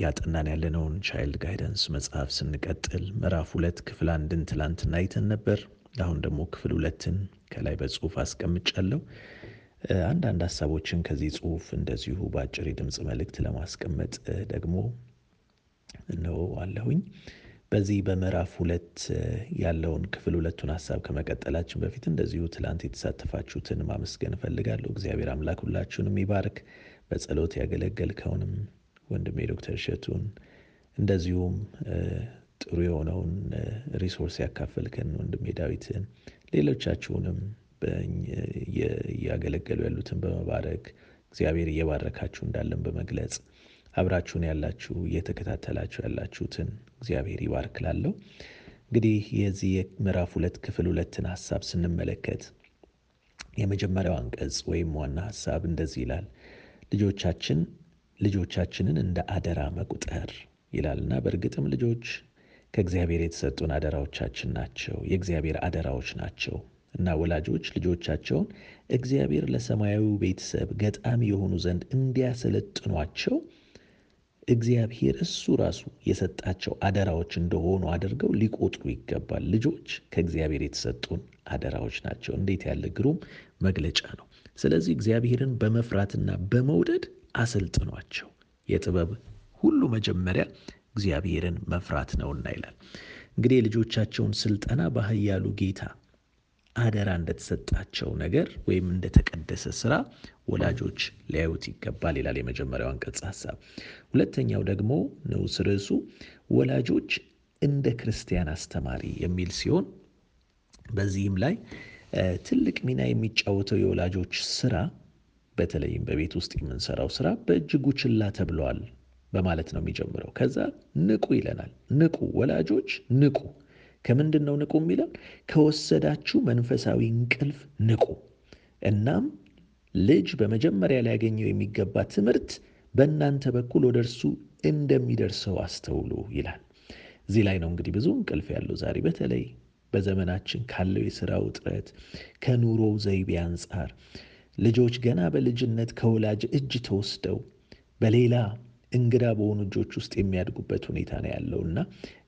እያጠናን ያለነውን child guidance መጽሐፍ ስንቀጥል ምዕራፍ ሁለት ክፍል አንድን ትላንትና አይተን ነበር። አሁን ደግሞ ክፍል ሁለትን ከላይ በጽሁፍ አስቀምጫለሁ። አንዳንድ ሀሳቦችን ከዚህ ጽሁፍ እንደዚሁ በአጭር የድምፅ መልእክት ለማስቀመጥ ደግሞ ነው አለሁኝ። በዚህ በምዕራፍ ሁለት ያለውን ክፍል ሁለቱን ሀሳብ ከመቀጠላችን በፊት እንደዚሁ ትላንት የተሳተፋችሁትን ማመስገን እፈልጋለሁ። እግዚአብሔር አምላክ ሁላችሁንም ይባርክ። በጸሎት ያገለገልከውንም ወንድሜ ዶክተር እሸቱን እንደዚሁም ጥሩ የሆነውን resource ያካፈልከን ወንድሜ ዳዊትን ሌሎቻችሁንም እያገለገሉ ያሉትን በመባረክ እግዚአብሔር እየባረካችሁ እንዳለን በመግለጽ አብራችሁን ያላችሁ እየተከታተላችሁ ያላችሁትን እግዚአብሔር ይባርክ እላለሁ። እንግዲህ የዚህ የምዕራፍ ሁለት ክፍል ሁለትን ሀሳብ ስንመለከት የመጀመሪያው አንቀጽ ወይም ዋና ሀሳብ እንደዚህ ይላል። ልጆቻችን ልጆቻችንን እንደ አደራ መቁጠር ይላልና በእርግጥም ልጆች ከእግዚአብሔር የተሰጡን አደራዎቻችን ናቸው። የእግዚአብሔር አደራዎች ናቸው እና ወላጆች ልጆቻቸውን እግዚአብሔር ለሰማያዊ ቤተሰብ ገጣሚ የሆኑ ዘንድ እንዲያሰለጥኗቸው እግዚአብሔር እሱ ራሱ የሰጣቸው አደራዎች እንደሆኑ አድርገው ሊቆጥሩ ይገባል። ልጆች ከእግዚአብሔር የተሰጡን አደራዎች ናቸው። እንዴት ያለ ግሩም መግለጫ ነው! ስለዚህ እግዚአብሔርን በመፍራትና በመውደድ አሰልጥኗቸው። የጥበብ ሁሉ መጀመሪያ እግዚአብሔርን መፍራት ነውና ይላል። እንግዲህ የልጆቻቸውን ስልጠና በኃያሉ ጌታ አደራ እንደተሰጣቸው ነገር ወይም እንደተቀደሰ ስራ ወላጆች ሊያዩት ይገባል ይላል የመጀመሪያው አንቀጽ ሀሳብ። ሁለተኛው ደግሞ ንዑስ ርዕሱ ወላጆች እንደ ክርስቲያን አስተማሪ የሚል ሲሆን በዚህም ላይ ትልቅ ሚና የሚጫወተው የወላጆች ስራ በተለይም በቤት ውስጥ የምንሰራው ስራ በእጅጉ ችላ ተብለዋል በማለት ነው የሚጀምረው። ከዛ ንቁ ይለናል። ንቁ ወላጆች ንቁ። ከምንድን ነው ንቁ የሚለው? ከወሰዳችሁ መንፈሳዊ እንቅልፍ ንቁ። እናም ልጅ በመጀመሪያ ሊያገኘው የሚገባ ትምህርት በእናንተ በኩል ወደ እርሱ እንደሚደርሰው አስተውሉ ይላል። እዚህ ላይ ነው እንግዲህ ብዙ እንቅልፍ ያለው ዛሬ በተለይ በዘመናችን ካለው የሥራ ውጥረት ከኑሮው ዘይቤ አንጻር ልጆች ገና በልጅነት ከወላጅ እጅ ተወስደው በሌላ እንግዳ በሆኑ እጆች ውስጥ የሚያድጉበት ሁኔታ ነው ያለው እና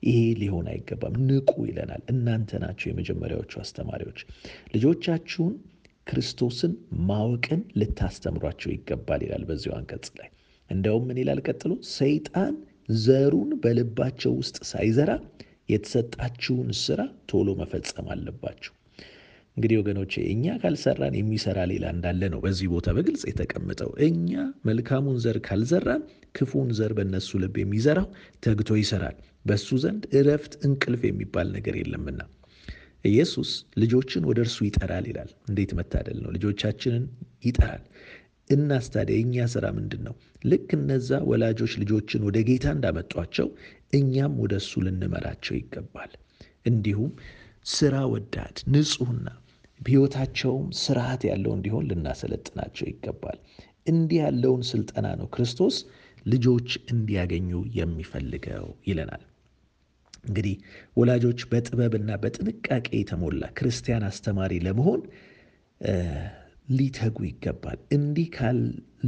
ይሄ ሊሆን አይገባም። ንቁ ይለናል። እናንተ ናቸው የመጀመሪያዎቹ አስተማሪዎች። ልጆቻችሁን ክርስቶስን ማወቅን ልታስተምሯቸው ይገባል ይላል በዚሁ አንቀጽ ላይ። እንደውም ምን ይላል ቀጥሎ? ሰይጣን ዘሩን በልባቸው ውስጥ ሳይዘራ የተሰጣችሁን ስራ ቶሎ መፈጸም አለባችሁ። እንግዲህ ወገኖቼ እኛ ካልሰራን የሚሰራ ሌላ እንዳለ ነው በዚህ ቦታ በግልጽ የተቀመጠው። እኛ መልካሙን ዘር ካልዘራን ክፉን ዘር በእነሱ ልብ የሚዘራው ተግቶ ይሰራል፣ በሱ ዘንድ እረፍት እንቅልፍ የሚባል ነገር የለምና። ኢየሱስ ልጆችን ወደ እርሱ ይጠራል ይላል። እንዴት መታደል ነው! ልጆቻችንን ይጠራል። እናስ ታዲያ የእኛ ስራ ምንድን ነው? ልክ እነዛ ወላጆች ልጆችን ወደ ጌታ እንዳመጧቸው እኛም ወደ እሱ ልንመራቸው ይገባል። እንዲሁም ስራ ወዳድ ንጹሕና ሕይወታቸውም ስርዓት ያለው እንዲሆን ልናሰለጥናቸው ይገባል። እንዲህ ያለውን ስልጠና ነው ክርስቶስ ልጆች እንዲያገኙ የሚፈልገው ይለናል። እንግዲህ ወላጆች በጥበብና በጥንቃቄ የተሞላ ክርስቲያን አስተማሪ ለመሆን ሊተጉ ይገባል። እንዲህ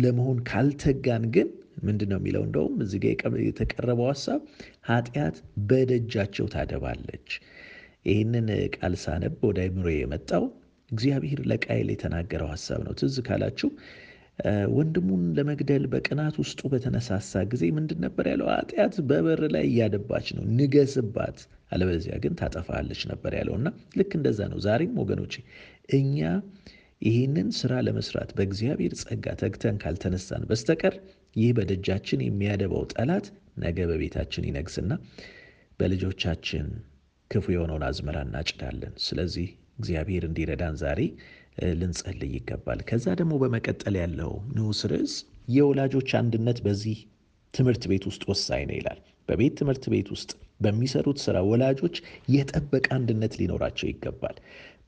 ለመሆን ካልተጋን ግን ምንድን ነው የሚለው? እንደውም እዚህ ጋ የተቀረበው ሀሳብ ኃጢአት በደጃቸው ታደባለች። ይህንን ቃል ሳነብ ወደ አይምሮ የመጣው እግዚአብሔር ለቃየል የተናገረው ሀሳብ ነው። ትዝ ካላችሁ ወንድሙን ለመግደል በቅናት ውስጡ በተነሳሳ ጊዜ ምንድን ነበር ያለው? ኃጢአት በበር ላይ እያደባች ነው፣ ንገስባት፣ አለበለዚያ ግን ታጠፋለች ነበር ያለው እና ልክ እንደዛ ነው። ዛሬም ወገኖቼ እኛ ይህንን ስራ ለመስራት በእግዚአብሔር ጸጋ ተግተን ካልተነሳን በስተቀር ይህ በደጃችን የሚያደባው ጠላት ነገ በቤታችን ይነግስና በልጆቻችን ክፉ የሆነውን አዝመራ እናጭዳለን። ስለዚህ እግዚአብሔር እንዲረዳን ዛሬ ልንጸልይ ይገባል። ከዛ ደግሞ በመቀጠል ያለው ንዑስ ርዕስ የወላጆች አንድነት በዚህ ትምህርት ቤት ውስጥ ወሳኝ ነው ይላል። በቤት ትምህርት ቤት ውስጥ በሚሰሩት ስራ ወላጆች የጠበቀ አንድነት ሊኖራቸው ይገባል።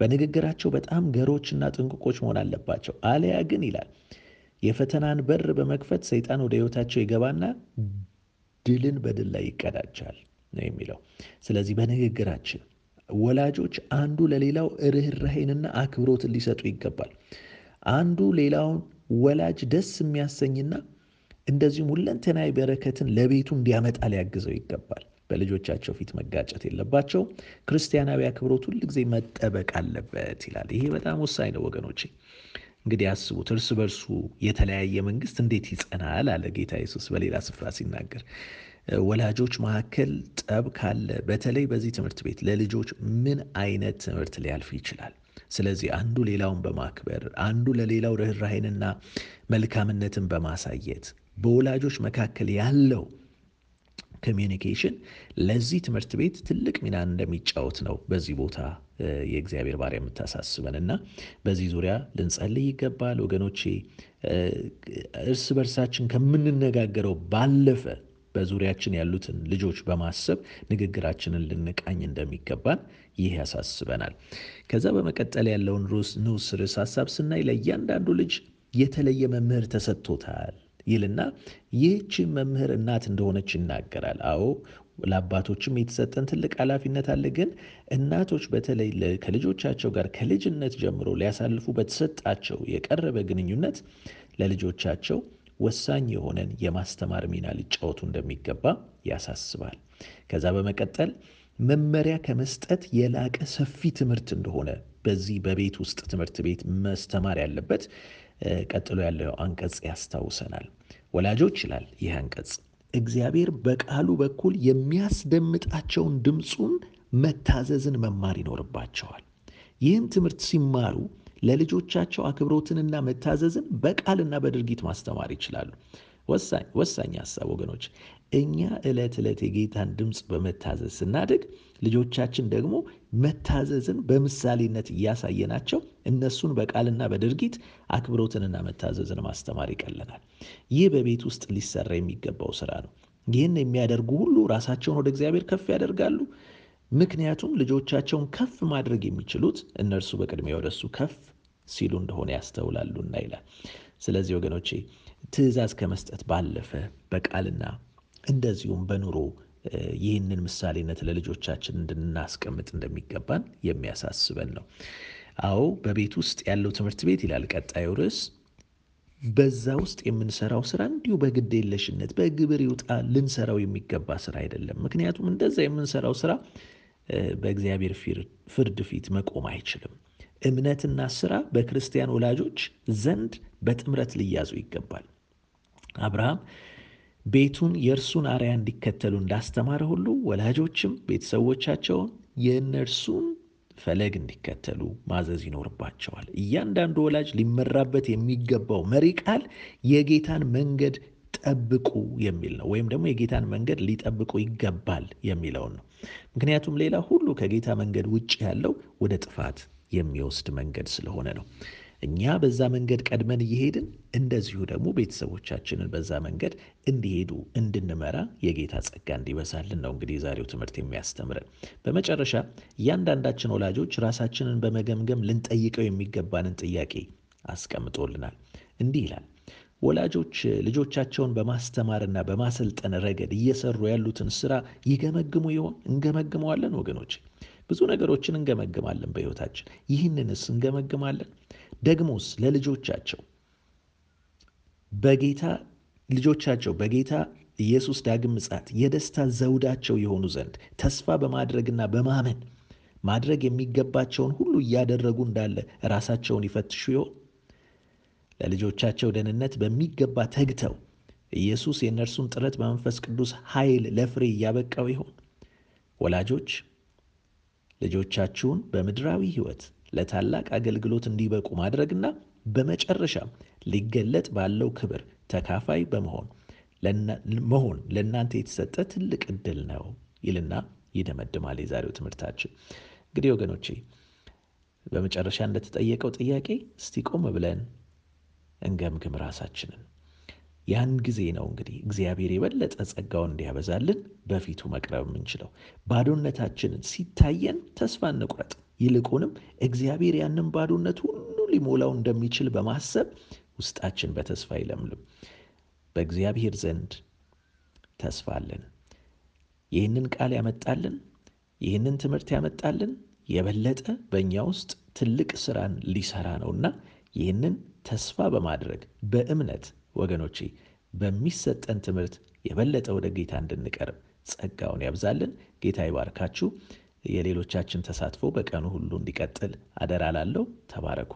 በንግግራቸው በጣም ገሮችና ጥንቁቆች መሆን አለባቸው። አለያ ግን ይላል የፈተናን በር በመክፈት ሰይጣን ወደ ሕይወታቸው ይገባና ድልን በድል ላይ ይቀዳጃል ነው የሚለው። ስለዚህ በንግግራችን ወላጆች አንዱ ለሌላው ርኅራሄንና አክብሮትን ሊሰጡ ይገባል። አንዱ ሌላውን ወላጅ ደስ የሚያሰኝና እንደዚሁም ሁለንተናዊ በረከትን ለቤቱ እንዲያመጣ ሊያግዘው ይገባል። በልጆቻቸው ፊት መጋጨት የለባቸው። ክርስቲያናዊ አክብሮት ሁል ጊዜ መጠበቅ አለበት ይላል። ይሄ በጣም ወሳኝ ነው ወገኖቼ። እንግዲህ አስቡት፣ እርስ በርሱ የተለያየ መንግስት እንዴት ይጸናል? አለ ጌታ ኢየሱስ በሌላ ስፍራ ሲናገር። ወላጆች መካከል ጠብ ካለ በተለይ በዚህ ትምህርት ቤት ለልጆች ምን አይነት ትምህርት ሊያልፍ ይችላል? ስለዚህ አንዱ ሌላውን በማክበር አንዱ ለሌላው ርኅራኄንና መልካምነትን በማሳየት በወላጆች መካከል ያለው ኮሚዩኒኬሽን ለዚህ ትምህርት ቤት ትልቅ ሚና እንደሚጫወት ነው በዚህ ቦታ የእግዚአብሔር ባሪያ የምታሳስበን እና በዚህ ዙሪያ ልንጸልይ ይገባል ወገኖቼ። እርስ በርሳችን ከምንነጋገረው ባለፈ በዙሪያችን ያሉትን ልጆች በማሰብ ንግግራችንን ልንቃኝ እንደሚገባን ይህ ያሳስበናል። ከዛ በመቀጠል ያለውን ንዑስ ርዕስ ሀሳብ ስናይ ለእያንዳንዱ ልጅ የተለየ መምህር ተሰጥቶታል ይልና ይህች መምህር እናት እንደሆነች ይናገራል። አዎ ለአባቶችም የተሰጠን ትልቅ ኃላፊነት አለ። ግን እናቶች በተለይ ከልጆቻቸው ጋር ከልጅነት ጀምሮ ሊያሳልፉ በተሰጣቸው የቀረበ ግንኙነት ለልጆቻቸው ወሳኝ የሆነን የማስተማር ሚና ሊጫወቱ እንደሚገባ ያሳስባል። ከዛ በመቀጠል መመሪያ ከመስጠት የላቀ ሰፊ ትምህርት እንደሆነ በዚህ በቤት ውስጥ ትምህርት ቤት መስተማር ያለበት ቀጥሎ ያለው አንቀጽ ያስታውሰናል። ወላጆች ይላል ይህ አንቀጽ እግዚአብሔር በቃሉ በኩል የሚያስደምጣቸውን ድምፁን መታዘዝን መማር ይኖርባቸዋል። ይህን ትምህርት ሲማሩ ለልጆቻቸው አክብሮትንና መታዘዝን በቃልና በድርጊት ማስተማር ይችላሉ። ወሳኝ ወሳኝ ሀሳብ ወገኖች፣ እኛ ዕለት ዕለት የጌታን ድምፅ በመታዘዝ ስናድግ ልጆቻችን ደግሞ መታዘዝን በምሳሌነት እያሳየናቸው እነሱን በቃልና በድርጊት አክብሮትንና መታዘዝን ማስተማር ይቀለናል። ይህ በቤት ውስጥ ሊሰራ የሚገባው ስራ ነው። ይህን የሚያደርጉ ሁሉ ራሳቸውን ወደ እግዚአብሔር ከፍ ያደርጋሉ። ምክንያቱም ልጆቻቸውን ከፍ ማድረግ የሚችሉት እነርሱ በቅድሚያ ወደ እሱ ከፍ ሲሉ እንደሆነ ያስተውላሉና ይላል። ስለዚህ ወገኖቼ ትእዛዝ ከመስጠት ባለፈ በቃልና እንደዚሁም በኑሮ ይህንን ምሳሌነት ለልጆቻችን እንድናስቀምጥ እንደሚገባን የሚያሳስበን ነው። አዎ በቤት ውስጥ ያለው ትምህርት ቤት ይላል ቀጣዩ ርዕስ በዛ ውስጥ የምንሰራው ስራ እንዲሁ በግድ የለሽነት በግብር ይውጣ ልንሰራው የሚገባ ስራ አይደለም። ምክንያቱም እንደዛ የምንሰራው ስራ በእግዚአብሔር ፍርድ ፊት መቆም አይችልም። እምነትና ስራ በክርስቲያን ወላጆች ዘንድ በጥምረት ሊያዙ ይገባል። አብርሃም ቤቱን የእርሱን አርያ እንዲከተሉ እንዳስተማረ ሁሉ ወላጆችም ቤተሰቦቻቸውን የእነርሱን ፈለግ እንዲከተሉ ማዘዝ ይኖርባቸዋል። እያንዳንዱ ወላጅ ሊመራበት የሚገባው መሪ ቃል የጌታን መንገድ ጠብቁ የሚል ነው፣ ወይም ደግሞ የጌታን መንገድ ሊጠብቁ ይገባል የሚለውን ነው። ምክንያቱም ሌላ ሁሉ ከጌታ መንገድ ውጭ ያለው ወደ ጥፋት የሚወስድ መንገድ ስለሆነ ነው። እኛ በዛ መንገድ ቀድመን እየሄድን እንደዚሁ ደግሞ ቤተሰቦቻችንን በዛ መንገድ እንዲሄዱ እንድንመራ የጌታ ጸጋ እንዲበዛልን ነው እንግዲህ የዛሬው ትምህርት የሚያስተምረን። በመጨረሻ እያንዳንዳችን ወላጆች ራሳችንን በመገምገም ልንጠይቀው የሚገባንን ጥያቄ አስቀምጦልናል። እንዲህ ይላል ወላጆች ልጆቻቸውን በማስተማርና በማሰልጠን ረገድ እየሰሩ ያሉትን ስራ ይገመግሙ ይሆን? እንገመግመዋለን ወገኖች። ብዙ ነገሮችን እንገመግማለን በሕይወታችን። ይህንንስ እንገመግማለን? ደግሞስ ለልጆቻቸው በጌታ ልጆቻቸው በጌታ ኢየሱስ ዳግም ምጽአት የደስታ ዘውዳቸው የሆኑ ዘንድ ተስፋ በማድረግና በማመን ማድረግ የሚገባቸውን ሁሉ እያደረጉ እንዳለ ራሳቸውን ይፈትሹ ይሆን? ለልጆቻቸው ደህንነት በሚገባ ተግተው ኢየሱስ የእነርሱን ጥረት በመንፈስ ቅዱስ ኃይል ለፍሬ እያበቃው ይሆን? ወላጆች ልጆቻችሁን በምድራዊ ሕይወት ለታላቅ አገልግሎት እንዲበቁ ማድረግና በመጨረሻም ሊገለጥ ባለው ክብር ተካፋይ በመሆን መሆን ለእናንተ የተሰጠ ትልቅ ዕድል ነው ይልና ይደመድማል የዛሬው ትምህርታችን። እንግዲህ ወገኖቼ በመጨረሻ እንደተጠየቀው ጥያቄ እስቲ ቆም ብለን እንገምግም ራሳችንን። ያን ጊዜ ነው እንግዲህ እግዚአብሔር የበለጠ ጸጋውን እንዲያበዛልን በፊቱ መቅረብ የምንችለው። ባዶነታችንን ሲታየን ተስፋ እንቁረጥ። ይልቁንም እግዚአብሔር ያንን ባዶነት ሁሉ ሊሞላው እንደሚችል በማሰብ ውስጣችን በተስፋ ይለምልም። በእግዚአብሔር ዘንድ ተስፋ አለን። ይህንን ቃል ያመጣልን፣ ይህንን ትምህርት ያመጣልን የበለጠ በእኛ ውስጥ ትልቅ ስራን ሊሰራ ነውና ይህንን ተስፋ በማድረግ በእምነት ወገኖቼ በሚሰጠን ትምህርት የበለጠ ወደ ጌታ እንድንቀርብ ጸጋውን ያብዛልን። ጌታ ይባርካችሁ። የሌሎቻችን ተሳትፎ በቀኑ ሁሉ እንዲቀጥል አደራ ተባረኩ።